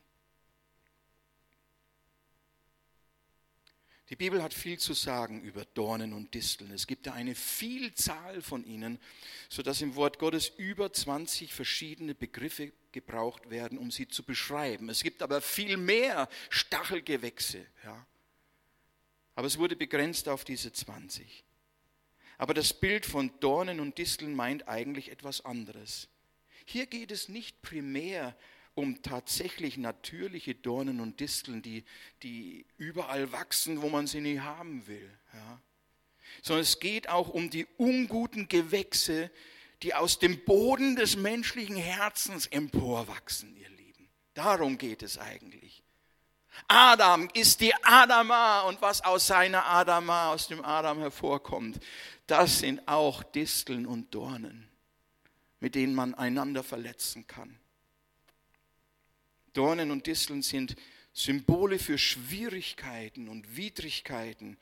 Die Bibel hat viel zu sagen über Dornen und Disteln. Es gibt da eine Vielzahl von ihnen, sodass im Wort Gottes über 20 verschiedene Begriffe gebraucht werden, um sie zu beschreiben. Es gibt aber viel mehr Stachelgewächse. Ja. Aber es wurde begrenzt auf diese 20. Aber das Bild von Dornen und Disteln meint eigentlich etwas anderes. Hier geht es nicht primär um tatsächlich natürliche Dornen und Disteln, die, die überall wachsen, wo man sie nie haben will. Ja. Sondern es geht auch um die unguten Gewächse, die aus dem Boden des menschlichen Herzens emporwachsen, ihr Lieben. Darum geht es eigentlich. Adam ist die Adama und was aus seiner Adama, aus dem Adam hervorkommt, das sind auch Disteln und Dornen, mit denen man einander verletzen kann. Dornen und Disteln sind Symbole für Schwierigkeiten und Widrigkeiten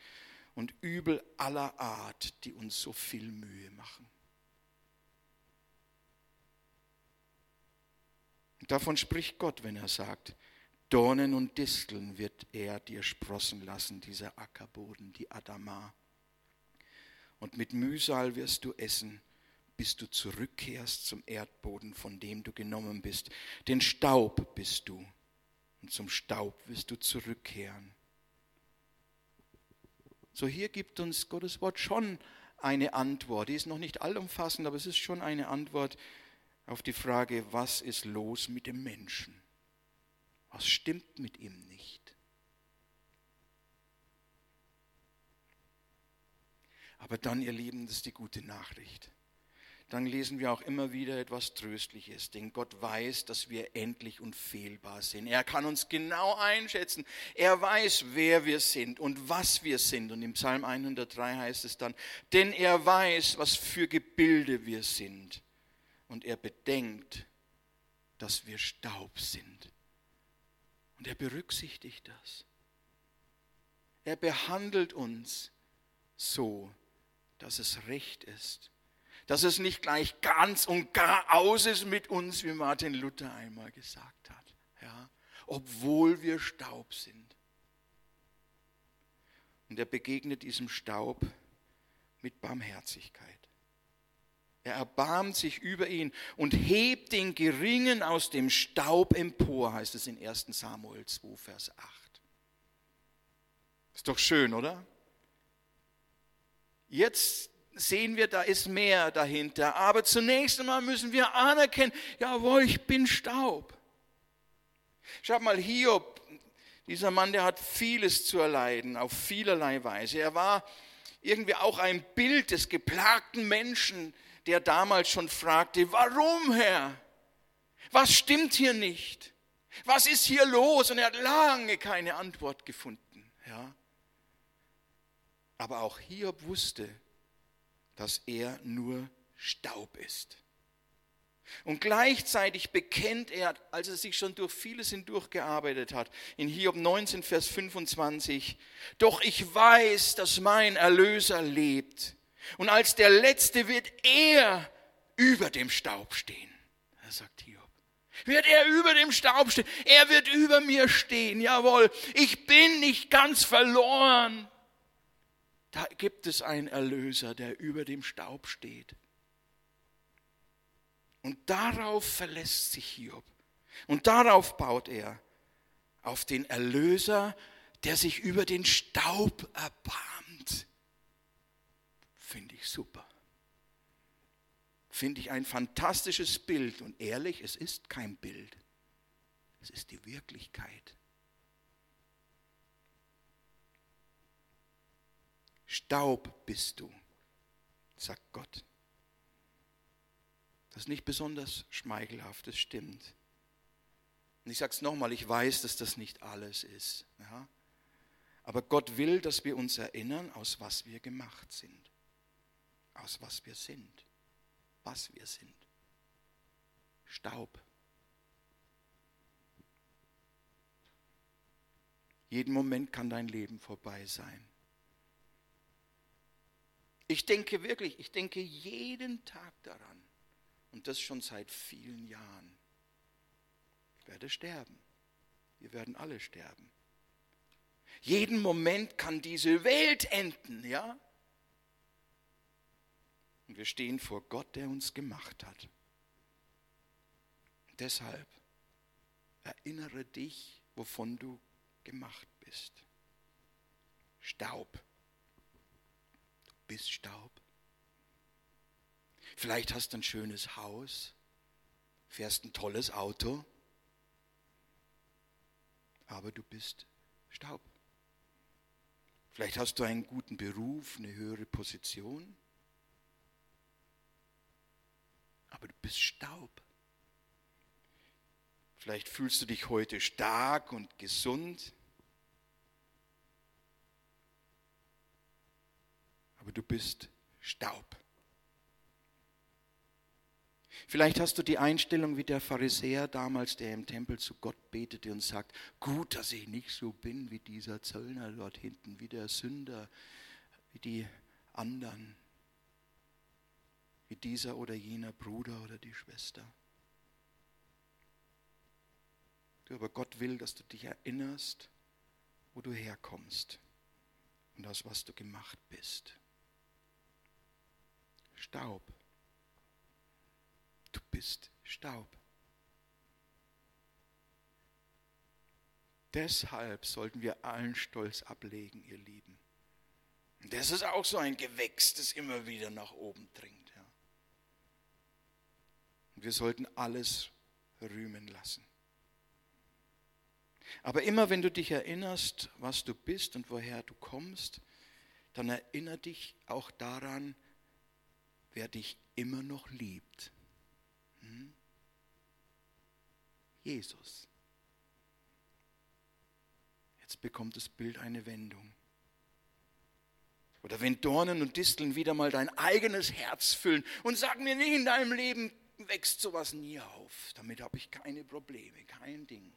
und Übel aller Art, die uns so viel Mühe machen. Und davon spricht Gott, wenn er sagt, Dornen und Disteln wird er dir sprossen lassen, dieser Ackerboden, die Adama. Und mit Mühsal wirst du essen bis du zurückkehrst zum Erdboden, von dem du genommen bist. Denn Staub bist du und zum Staub wirst du zurückkehren. So hier gibt uns Gottes Wort schon eine Antwort. Die ist noch nicht allumfassend, aber es ist schon eine Antwort auf die Frage, was ist los mit dem Menschen? Was stimmt mit ihm nicht? Aber dann, ihr Lieben, das ist die gute Nachricht dann lesen wir auch immer wieder etwas Tröstliches, denn Gott weiß, dass wir endlich und fehlbar sind. Er kann uns genau einschätzen. Er weiß, wer wir sind und was wir sind. Und im Psalm 103 heißt es dann, denn er weiß, was für Gebilde wir sind. Und er bedenkt, dass wir Staub sind. Und er berücksichtigt das. Er behandelt uns so, dass es recht ist dass es nicht gleich ganz und gar aus ist mit uns, wie Martin Luther einmal gesagt hat. Ja, obwohl wir Staub sind. Und er begegnet diesem Staub mit Barmherzigkeit. Er erbarmt sich über ihn und hebt den Geringen aus dem Staub empor, heißt es in 1 Samuel 2, Vers 8. Ist doch schön, oder? Jetzt sehen wir, da ist mehr dahinter. Aber zunächst einmal müssen wir anerkennen, jawohl, ich bin Staub. Schaut mal, Hiob, dieser Mann, der hat vieles zu erleiden, auf vielerlei Weise. Er war irgendwie auch ein Bild des geplagten Menschen, der damals schon fragte, warum Herr? Was stimmt hier nicht? Was ist hier los? Und er hat lange keine Antwort gefunden. Ja. Aber auch Hiob wusste, dass er nur Staub ist. Und gleichzeitig bekennt er, als er sich schon durch vieles hindurchgearbeitet hat, in Hiob 19, Vers 25, doch ich weiß, dass mein Erlöser lebt und als der Letzte wird er über dem Staub stehen. Er sagt Hiob. Wird er über dem Staub stehen? Er wird über mir stehen. Jawohl, ich bin nicht ganz verloren. Da gibt es einen Erlöser, der über dem Staub steht. Und darauf verlässt sich Hiob. Und darauf baut er. Auf den Erlöser, der sich über den Staub erbarmt. Finde ich super. Finde ich ein fantastisches Bild. Und ehrlich, es ist kein Bild. Es ist die Wirklichkeit. Staub bist du, sagt Gott. Das ist nicht besonders schmeichelhaft, das stimmt. Und ich sage es nochmal, ich weiß, dass das nicht alles ist. Ja? Aber Gott will, dass wir uns erinnern, aus was wir gemacht sind aus was wir sind, was wir sind. Staub. Jeden Moment kann dein Leben vorbei sein. Ich denke wirklich, ich denke jeden Tag daran und das schon seit vielen Jahren. Ich werde sterben. Wir werden alle sterben. Jeden Moment kann diese Welt enden, ja? Und wir stehen vor Gott, der uns gemacht hat. Deshalb erinnere dich, wovon du gemacht bist. Staub. Bist Staub. Vielleicht hast du ein schönes Haus, fährst ein tolles Auto, aber du bist Staub. Vielleicht hast du einen guten Beruf, eine höhere Position, aber du bist Staub. Vielleicht fühlst du dich heute stark und gesund, aber du bist Staub. Vielleicht hast du die Einstellung wie der Pharisäer damals, der im Tempel zu Gott betete und sagt, gut, dass ich nicht so bin wie dieser Zöllner dort hinten, wie der Sünder, wie die anderen wie dieser oder jener Bruder oder die Schwester. Du, aber Gott will, dass du dich erinnerst, wo du herkommst und aus was du gemacht bist. Staub. Du bist Staub. Deshalb sollten wir allen Stolz ablegen, ihr Lieben. Das ist auch so ein Gewächs, das immer wieder nach oben dringt. Wir sollten alles rühmen lassen. Aber immer wenn du dich erinnerst, was du bist und woher du kommst, dann erinnere dich auch daran, wer dich immer noch liebt. Hm? Jesus. Jetzt bekommt das Bild eine Wendung. Oder wenn Dornen und Disteln wieder mal dein eigenes Herz füllen und sagen mir nie in deinem Leben, wächst sowas nie auf. Damit habe ich keine Probleme, kein Ding.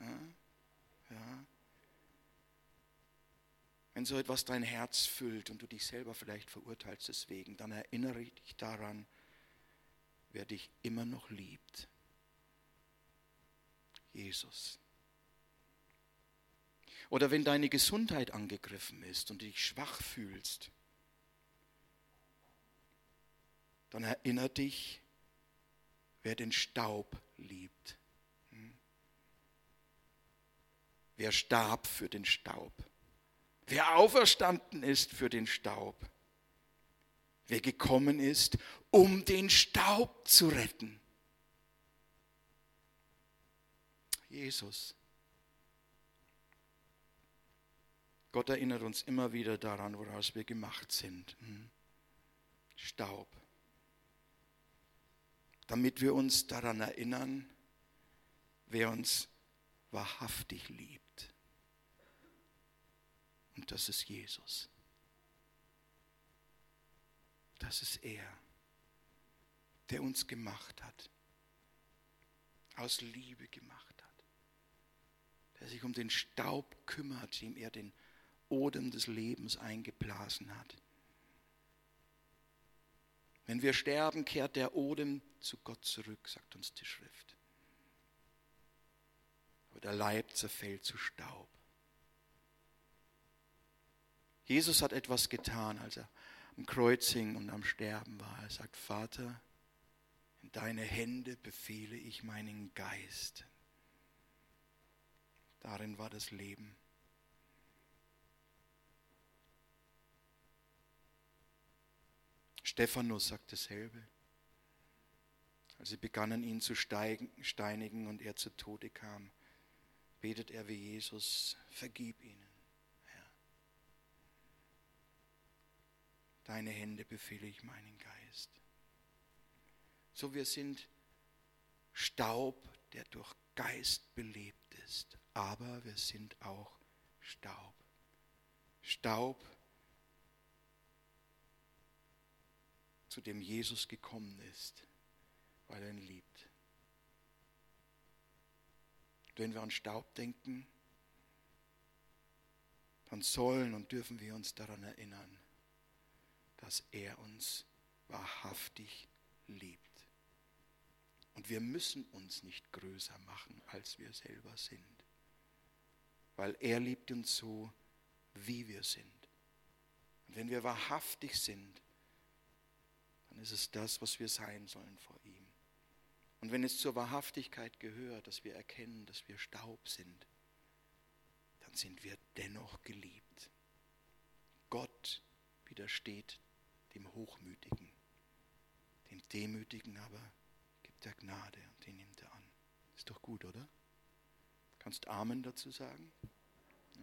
Ja? Ja. Wenn so etwas dein Herz füllt und du dich selber vielleicht verurteilst deswegen, dann erinnere dich daran, wer dich immer noch liebt. Jesus. Oder wenn deine Gesundheit angegriffen ist und du dich schwach fühlst, dann erinnere dich, wer den Staub liebt. Hm? Wer starb für den Staub. Wer auferstanden ist für den Staub. Wer gekommen ist, um den Staub zu retten. Jesus. Gott erinnert uns immer wieder daran, woraus wir gemacht sind. Hm? Staub. Damit wir uns daran erinnern, wer uns wahrhaftig liebt. Und das ist Jesus. Das ist er, der uns gemacht hat, aus Liebe gemacht hat, der sich um den Staub kümmert, dem er den Odem des Lebens eingeblasen hat. Wenn wir sterben, kehrt der Odem zu Gott zurück, sagt uns die Schrift. Aber der Leib zerfällt zu Staub. Jesus hat etwas getan, als er am Kreuz hing und am Sterben war. Er sagt, Vater, in deine Hände befehle ich meinen Geist. Darin war das Leben. Stephanus sagt dasselbe. Als sie begannen, ihn zu steinigen und er zu Tode kam, betet er wie Jesus, vergib ihnen, Herr. Deine Hände befehle ich meinen Geist. So wir sind Staub, der durch Geist belebt ist, aber wir sind auch Staub. Staub, zu dem Jesus gekommen ist, weil er ihn liebt. wenn wir an Staub denken, dann sollen und dürfen wir uns daran erinnern, dass er uns wahrhaftig liebt. Und wir müssen uns nicht größer machen, als wir selber sind, weil er liebt uns so, wie wir sind. Und wenn wir wahrhaftig sind, dann ist es das, was wir sein sollen vor ihm. Und wenn es zur Wahrhaftigkeit gehört, dass wir erkennen, dass wir Staub sind, dann sind wir dennoch geliebt. Gott widersteht dem Hochmütigen, dem Demütigen aber gibt er Gnade und den nimmt er an. Ist doch gut, oder? Kannst Amen dazu sagen?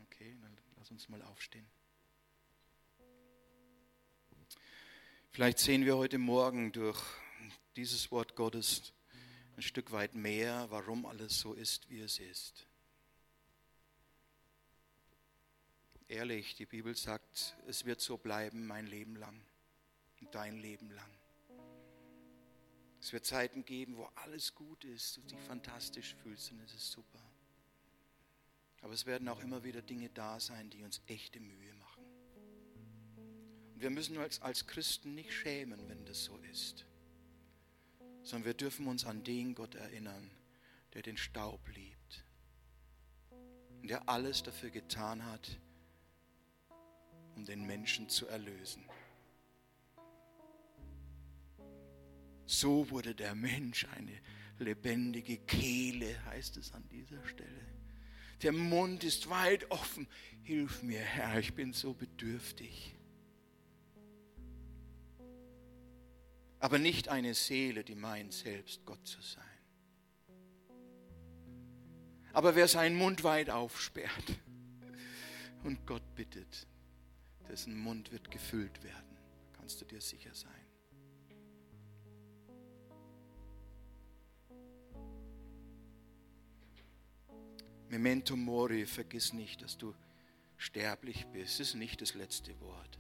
Okay, dann lass uns mal aufstehen. Vielleicht sehen wir heute Morgen durch dieses Wort Gottes ein Stück weit mehr, warum alles so ist, wie es ist. Ehrlich, die Bibel sagt, es wird so bleiben mein Leben lang und dein Leben lang. Es wird Zeiten geben, wo alles gut ist, du dich fantastisch fühlst und es ist super. Aber es werden auch immer wieder Dinge da sein, die uns echte Mühe machen. Und wir müssen uns als Christen nicht schämen, wenn das so ist, sondern wir dürfen uns an den Gott erinnern, der den Staub liebt und der alles dafür getan hat, um den Menschen zu erlösen. So wurde der Mensch eine lebendige Kehle, heißt es an dieser Stelle. Der Mund ist weit offen. Hilf mir, Herr, ich bin so bedürftig. aber nicht eine Seele, die meint, selbst Gott zu sein. Aber wer seinen Mund weit aufsperrt und Gott bittet, dessen Mund wird gefüllt werden, kannst du dir sicher sein. Memento mori, vergiss nicht, dass du sterblich bist. Ist nicht das letzte Wort.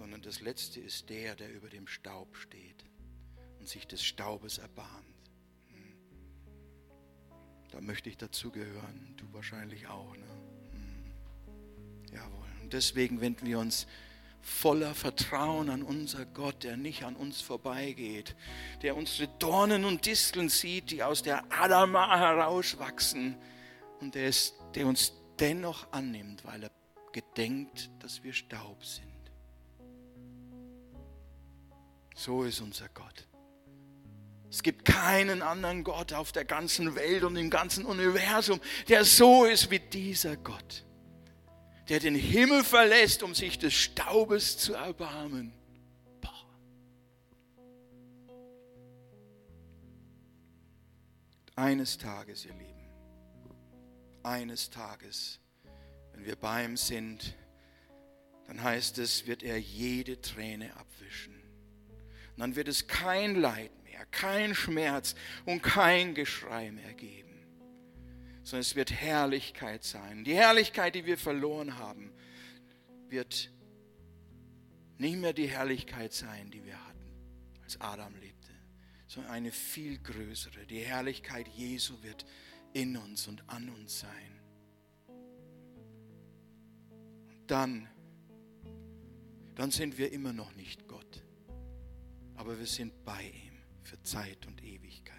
sondern das Letzte ist der, der über dem Staub steht und sich des Staubes erbarmt. Hm. Da möchte ich dazugehören, du wahrscheinlich auch. Ne? Hm. Jawohl. Und deswegen wenden wir uns voller Vertrauen an unser Gott, der nicht an uns vorbeigeht, der unsere Dornen und Disteln sieht, die aus der Adama herauswachsen und der, ist, der uns dennoch annimmt, weil er gedenkt, dass wir Staub sind. So ist unser Gott. Es gibt keinen anderen Gott auf der ganzen Welt und im ganzen Universum, der so ist wie dieser Gott der den Himmel verlässt, um sich des Staubes zu erbarmen. Boah. Eines Tages, ihr Lieben, eines Tages, wenn wir bei ihm sind, dann heißt es, wird er jede Träne abwischen. Und dann wird es kein Leid mehr, kein Schmerz und kein Geschrei mehr geben sondern es wird Herrlichkeit sein. Die Herrlichkeit, die wir verloren haben, wird nicht mehr die Herrlichkeit sein, die wir hatten, als Adam lebte, sondern eine viel größere. Die Herrlichkeit Jesu wird in uns und an uns sein. Und dann, dann sind wir immer noch nicht Gott, aber wir sind bei ihm für Zeit und Ewigkeit.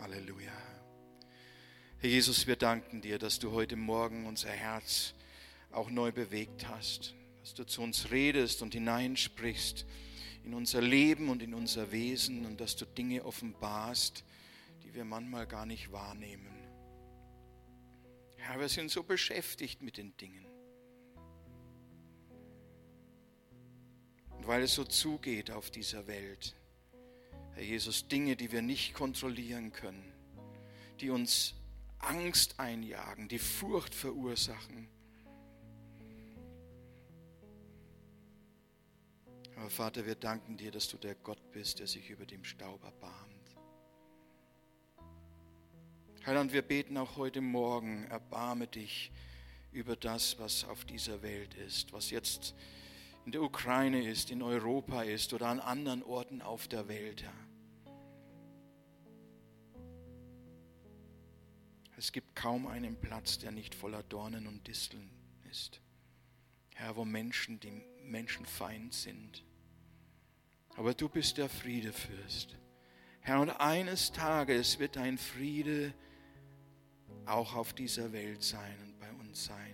Halleluja. Herr Jesus, wir danken dir, dass du heute Morgen unser Herz auch neu bewegt hast, dass du zu uns redest und hineinsprichst in unser Leben und in unser Wesen und dass du Dinge offenbarst, die wir manchmal gar nicht wahrnehmen. Herr, wir sind so beschäftigt mit den Dingen. Und weil es so zugeht auf dieser Welt, Herr Jesus, Dinge, die wir nicht kontrollieren können, die uns Angst einjagen, die Furcht verursachen. Aber Vater, wir danken dir, dass du der Gott bist, der sich über dem Staub erbarmt. Herr, und wir beten auch heute Morgen, erbarme dich über das, was auf dieser Welt ist, was jetzt in der Ukraine ist, in Europa ist oder an anderen Orten auf der Welt, Herr. Es gibt kaum einen Platz, der nicht voller Dornen und Disteln ist. Herr, wo Menschen, die Menschenfeind sind. Aber du bist der Friedefürst. Herr, und eines Tages wird dein Friede auch auf dieser Welt sein und bei uns sein.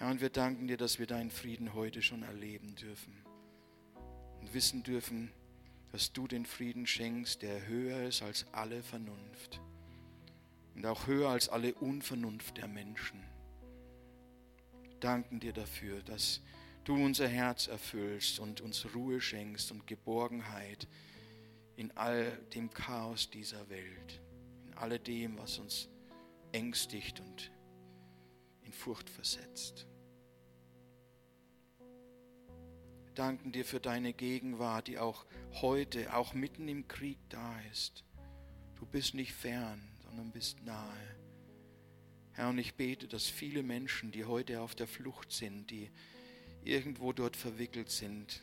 Herr, und wir danken dir, dass wir deinen Frieden heute schon erleben dürfen und wissen dürfen, dass du den Frieden schenkst, der höher ist als alle Vernunft und auch höher als alle Unvernunft der Menschen. Wir danken dir dafür, dass du unser Herz erfüllst und uns Ruhe schenkst und Geborgenheit in all dem Chaos dieser Welt, in alledem, was uns ängstigt und in Furcht versetzt. Danken dir für deine Gegenwart, die auch heute, auch mitten im Krieg da ist. Du bist nicht fern sondern bist nahe. Herr, und ich bete, dass viele Menschen, die heute auf der Flucht sind, die irgendwo dort verwickelt sind,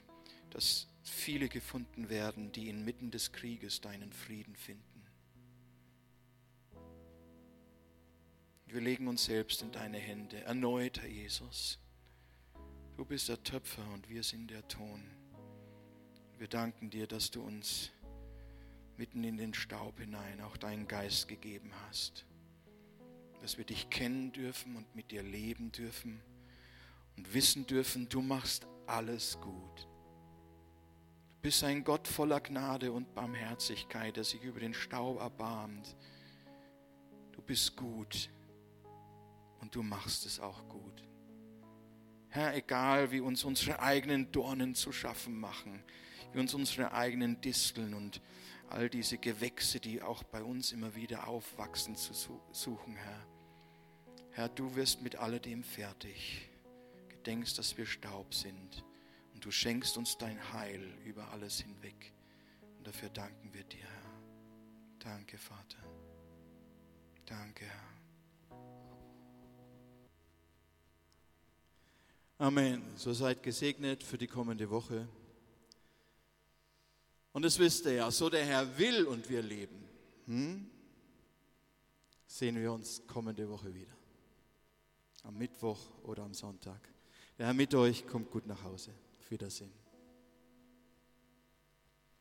dass viele gefunden werden, die inmitten des Krieges deinen Frieden finden. Wir legen uns selbst in deine Hände, erneut, Herr Jesus. Du bist der Töpfer und wir sind der Ton. Wir danken dir, dass du uns mitten in den Staub hinein auch deinen Geist gegeben hast. Dass wir dich kennen dürfen und mit dir leben dürfen und wissen dürfen, du machst alles gut. Du bist ein Gott voller Gnade und Barmherzigkeit, der sich über den Staub erbarmt. Du bist gut und du machst es auch gut. Herr, egal wie uns unsere eigenen Dornen zu schaffen machen, wie uns unsere eigenen Disteln und all diese Gewächse, die auch bei uns immer wieder aufwachsen, zu suchen, Herr. Herr, du wirst mit alledem fertig. Gedenkst, dass wir Staub sind. Und du schenkst uns dein Heil über alles hinweg. Und dafür danken wir dir, Herr. Danke, Vater. Danke, Herr. Amen. So seid gesegnet für die kommende Woche. Und das wisst ihr ja, so der Herr will und wir leben, hm? sehen wir uns kommende Woche wieder. Am Mittwoch oder am Sonntag. Der Herr mit euch, kommt gut nach Hause. Auf Wiedersehen.